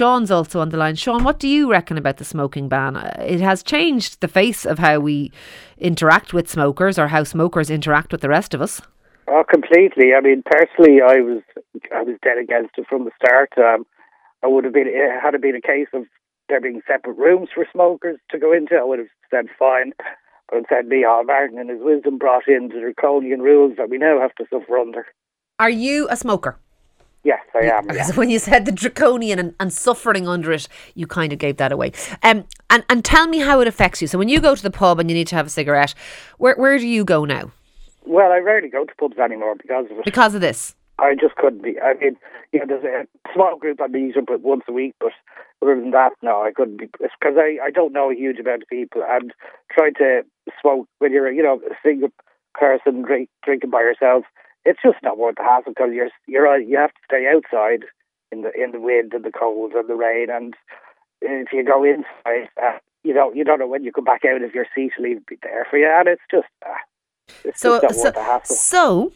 Sean's also on the line. Sean, what do you reckon about the smoking ban? Uh, It has changed the face of how we interact with smokers or how smokers interact with the rest of us. Oh, completely. I mean, personally, I was I was dead against it from the start. Um, I would have been it had it been a case of there being separate rooms for smokers to go into. I would have said fine, but instead, Micheál Martin and his wisdom brought in the draconian rules that we now have to suffer under. Are you a smoker? Yes, I am. Yeah. So when you said the draconian and, and suffering under it, you kind of gave that away. Um, and, and tell me how it affects you. So when you go to the pub and you need to have a cigarette, where where do you go now? Well, I rarely go to pubs anymore because of it. Because of this. I just couldn't be. I mean, you know, there's a small group be using but once a week, but other than that, no, I couldn't be. Because I, I don't know a huge amount of people, and trying to smoke when you're, you know, a single person drink, drinking by yourself, it's just not worth the hassle because you're you're you have to stay outside in the in the wind and the cold and the rain, and if you go inside, uh, you don't you don't know when you come back out if your seat will even be there for you, and it's just. Uh, it's So just not so, worth the hassle. so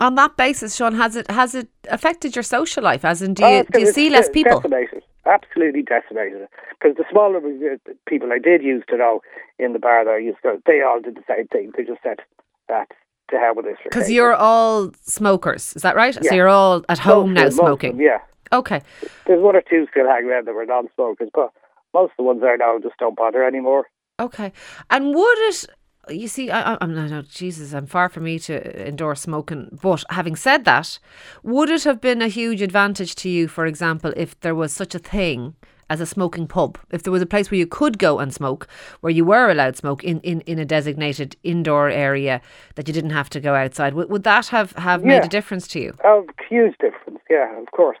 on that basis, Sean, has it has it affected your social life? As in, do Oh, you it's- do you see less people? Decimated. Absolutely decimated. Because the smaller uh, people I did used to know in the bar that I used to go, they all did the same thing. They just said that to hell with this. Because you're all smokers, is that right? So you're all at home of now most smoking. them, yeah. Okay. There's one or two still hanging around that were non-smokers, but most of the ones there now just don't bother anymore. Okay. And would it? You see, I, no, no, Jesus, I'm far from me to endorse smoking. But having said that, would it have been a huge advantage to you, for example, if there was such a thing as a smoking pub? If there was a place where you could go and smoke, where you were allowed smoke in, in, in a designated indoor area that you didn't have to go outside, would, would that have, have made a difference to you? Oh, huge difference. Yeah, of course.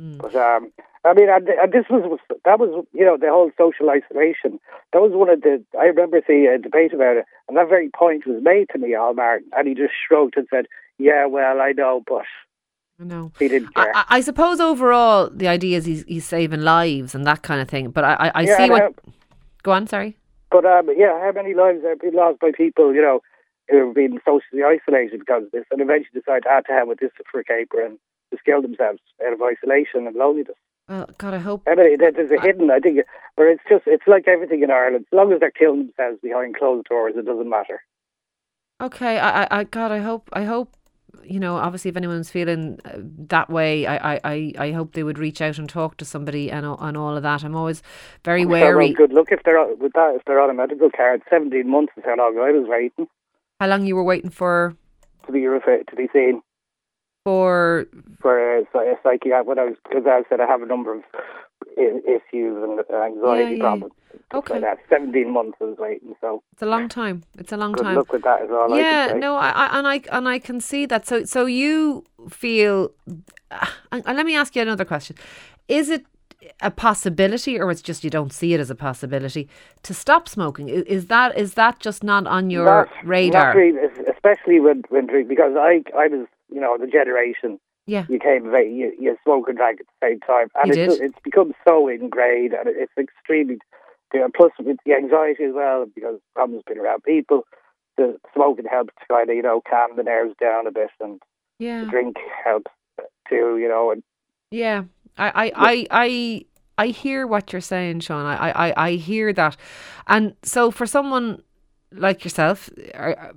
Mm. But um, I mean, and, and this was, was that was you know the whole social isolation. That was one of the I remember seeing a debate about it, and that very point was made to Micheál Martin, and he just shrugged and said, "Yeah, well, I know, but I know. he didn't care." I, I suppose overall the idea is he's, he's saving lives and that kind of thing. But I, I, I Yeah, see what. Go on, sorry. But um, yeah, how many lives have been lost by people, you know, who have been socially isolated because of this, and eventually decide ah, to have with this for a caper and just kill themselves out of isolation and loneliness. Well, God, I hope. Mean, there's a hidden, I think, where it's just, it's like everything in Ireland. As long as they're killing themselves behind closed doors, it doesn't matter. Okay, I, I, I God, I hope, I hope, you know, obviously, if anyone's feeling uh, that way, I, I, I, I hope they would reach out and talk to somebody and all- and all of that. I'm always very So, wary. good luck if they're with that. If they're on a medical card, 17 months is how long I was waiting How long you were waiting for to be referred, to be seen for? for a, psy- a psychiatric. When I was, because I said I have a number of issues and anxiety yeah. problems. Okay. Like that. 17 months I was waiting. So It's a long time. It's a long good time. luck with that as well. Yeah, say. no, I, I and I and I can see that. So so you feel, uh, and let me ask you another question: Is it a possibility, or it's just you don't see it as a possibility to stop smoking? I- Is that is that just not on your Not- radar? Not really, especially when, when drink, because I, I was, you know, the generation Yeah, you came of age, you, you smoke and drank at the same time, and it's, it's become so ingrained, and it's extremely. You know, plus with the anxiety as well, because problems been around people, the smoking helps to kind of you know calm the nerves down a bit, and yeah, the drink helps too. You know, and yeah. I I I. I I hear what you're saying, Sean. I, I- I hear that, and so for someone like yourself, are-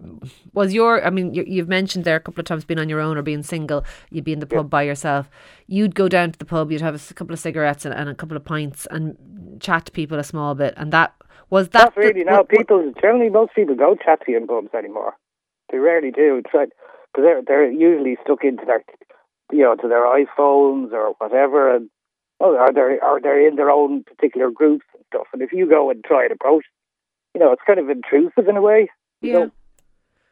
was your I mean you, you've mentioned there a couple of times being on your own or being single. You'd be in the pub by yourself. You'd go down to the pub. You'd have a couple of cigarettes and, and a couple of pints and chat to people a small bit. And that was that. not really. the, now people generally most people don't chat to you in pubs anymore. They rarely do. It's like because they're they're usually stuck into their you know to their iPhones or whatever, and oh, are they are they in their own particular groups and stuff. And if you go and try and approach, you know, it's kind of intrusive in a way. You yeah, know,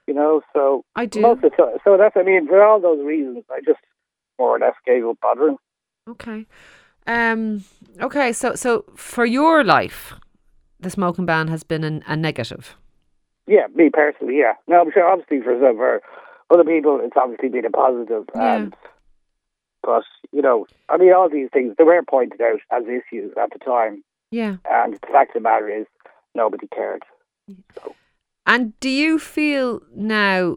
you know. So I do. most of the time, so that's I mean for all those reasons, I just more or less gave up bothering. Okay. Um. Okay. So so for your life, the smoking ban has been an, a negative. Yeah, me personally, yeah. No, I'm sure obviously for some for other people it's obviously been a positive Yeah. and but, you know, I mean all these things they were pointed out as issues at the time Yeah. and the fact of the matter is nobody cared. And do you feel now,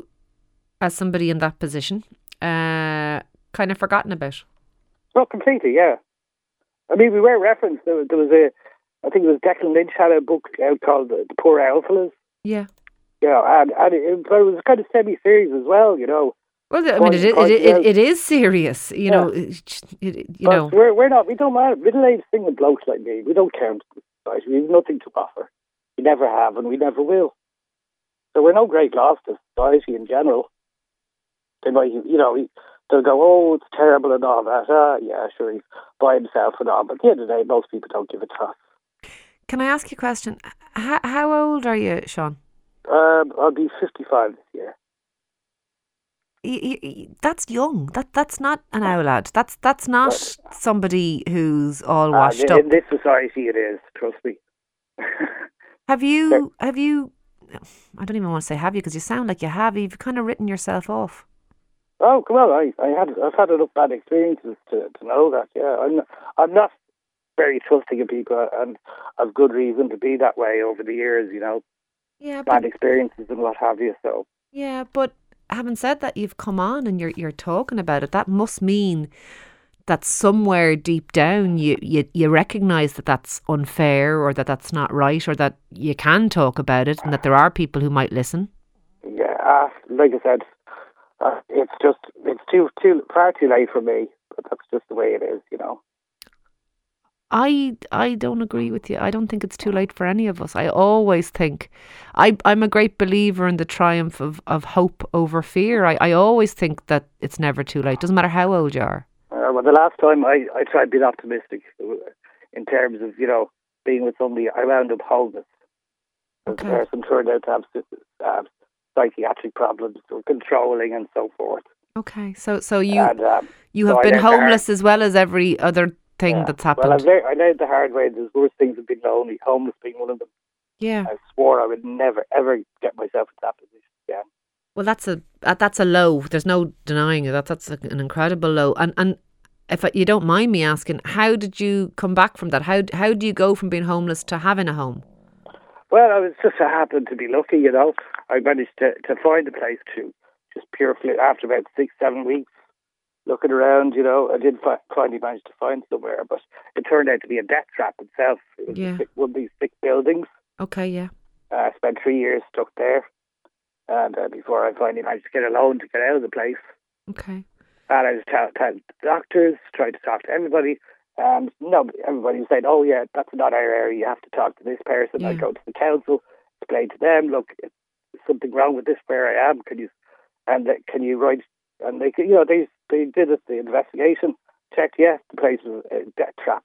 as somebody in that position, uh, kind of forgotten about? Well completely, yeah. I mean, we were referenced. There, was- there was a, I think it was Declan Lynch had a book out called The, the Poor Alphalas. Yeah. Yeah, and, and it, but it was kind of semi-serious as well, you know. Well, I mean, it, it, it, it, it is serious. You Yeah. know, it, it, you But know. we're, we're not, we don't mind. Middle-aged single blokes like me, we don't count. Right? We have nothing to offer. We never have and we never will. So we're no great loss to society in general. They might, you know, they'll go, oh, it's terrible and all that. Ah, yeah, sure, he's by himself and all. But at the end of the day, most people don't give a toss. Can I ask you a question? How, how old are you, Sean? Um, I'll be 55 this year. That's young. That that's not an owl lad. That's that's not somebody who's all washed and up. in this society, it is, trust me. Have you have you? I don't even want to say have you because you sound like you have. You've kind of written yourself off. Oh, well! I, I had I've had enough bad experiences to, to know that. Yeah, I'm not, I'm not very trusting of people, and I've good reason to be that way over the years. You know, Yeah, bad but experiences and what have you. So yeah, but having said that, you've come on and you're you're talking about it. That must mean that somewhere deep down you you you recognise that that's unfair or that that's not right or that you can talk about it and that there are people who might listen. yeah, uh, like I said, uh, it's just it's too too far too late for me. But that's just the way it is. You know. I I don't agree with you. I don't think it's too late for any of us. I always think I I'm a great believer in the triumph of, of hope over fear. I, I always think that it's never too late. Doesn't matter how old you are. Uh, well, the last time I, I tried being optimistic in terms of, you know, being with somebody, I wound up homeless. The Okay. person turned out to have uh, psychiatric problems, or controlling and so forth. Okay. So so you and, um, you have I been the homeless as well as every other thing yeah. that's Well, happened. I've learned, I learned the hard way. There's worse things than being lonely, homeless being one of them. yeah. I swore I would never, ever get myself in that position again. Well, that's a that's a low. There's no denying it. That that's a, an incredible low. And and if you don't mind me asking, how did you come back from that? How how do you go from being homeless to having a home? Well, I was just so happened to be lucky, you know. I managed to, to find a place to just pure flip after about six, seven weeks looking around, you know. I did fi- finally manage to find somewhere, but it turned out to be a death trap itself. It was Yeah. one of these thick buildings. Okay, yeah. Uh, I spent three years stuck there, and uh, before I finally managed to get a loan to get out of the place. Okay. And I was telling tell doctors, tried to talk to everybody, and no, everybody was saying, "Oh yeah, that's not our area. You have to talk to this person." I mm. go to the council, explain to them, "Look, something wrong with this where I am. Can you and uh, can you write?" And they, you know, they they did it, the investigation, checked. Yeah, the place was uh, a death trap,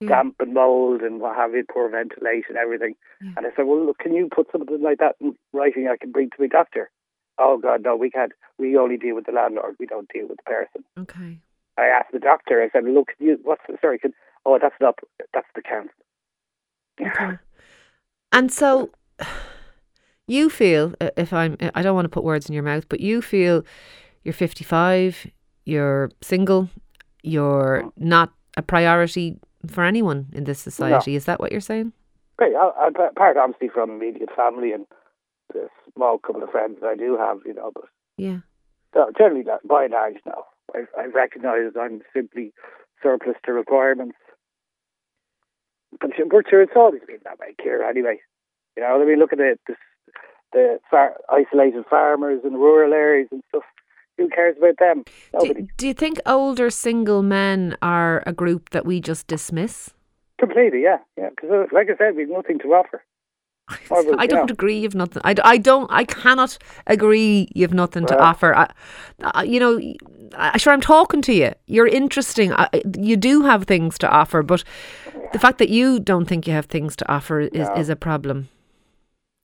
Yeah. Mm. damp and mold and what have you, poor ventilation, everything. Yeah. And I said, "Well, look, can you put something like that in writing? I can bring to my doctor." Oh God, no, we can't. We only deal with the landlord. We don't deal with the person. Okay. I asked the doctor. I said, "Look, you, what's the, sorry? Can, oh, that's not. That's the council." Okay. And so you feel uh, if I'm I don't want to put words in your mouth, but you feel you're 55, you're single, you're not a priority for anyone in this society. Is that what you're saying? Great. I, I'm part obviously from immediate family and the small couple of friends that I do have, you know. But Yeah. no, generally, by and large, no. I, I recognise I'm simply surplus to requirements. But sure- but sure, it's always been that way, Kira. Anyway, you know, I mean, look at the the, the far, isolated farmers in rural areas and stuff. Who cares about them? Nobody. Do, do you think older single men are a group that we just dismiss? Completely, yeah, yeah. Because, uh, like I said, we've nothing to offer. I don't yeah. agree. You've nothing. I, I don't. I cannot agree. You've nothing to offer. I, I, you know, I, sure. I'm talking to you. You're interesting. I, you do have things to offer, but the fact that you don't think you have things to offer is, No. is a problem.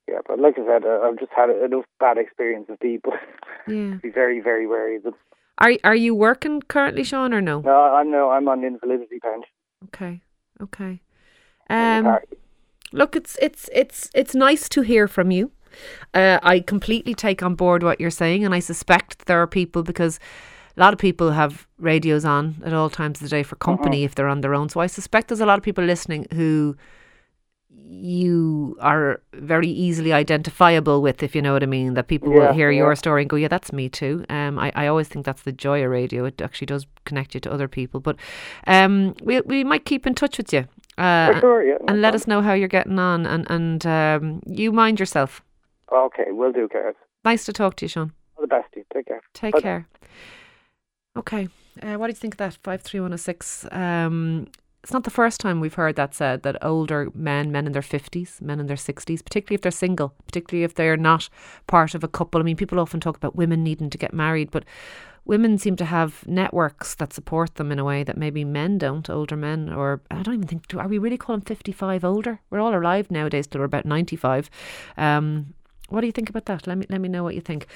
Yeah, but like I said, uh, I've just had enough bad experience with people. Yeah. Be very, very wary of them. Are Are you working currently, Sean, or no? No, I'm no, I'm on invalidity pension. Okay. Okay. Um. Look, it's it's it's it's nice to hear from you. Uh, I completely take on board what you're saying, and I suspect there are people because a lot of people have radios on at all times of the day for company if they're on their own. So I suspect there's a lot of people listening who you are very easily identifiable with, if you know what I mean. That people Yeah, will hear yeah. your story and go, "Yeah, that's me too." Um, I, I always think that's the joy of radio. It actually does connect you to other people. But um, we we might keep in touch with you. Uh, sure, yeah. and let us know how you're getting on, and and um, you mind yourself. Okay, we'll do, Gareth. Nice to talk to you, Sean. All the best to you. Take care. Take Bye. care. Okay. Uh, what do you think of that? 53106. Um, it's not the first time we've heard that said that older men, men in their 50s, men in their 60s, particularly if they're single, particularly if they're not part of a couple. I mean, people often talk about women needing to get married, but women seem to have networks that support them in a way that maybe men don't, older men, or I don't even think, do, are we really calling 55 older? We're all alive nowadays till we're about 95. Um, what do you think about that? Let me let me know what you think.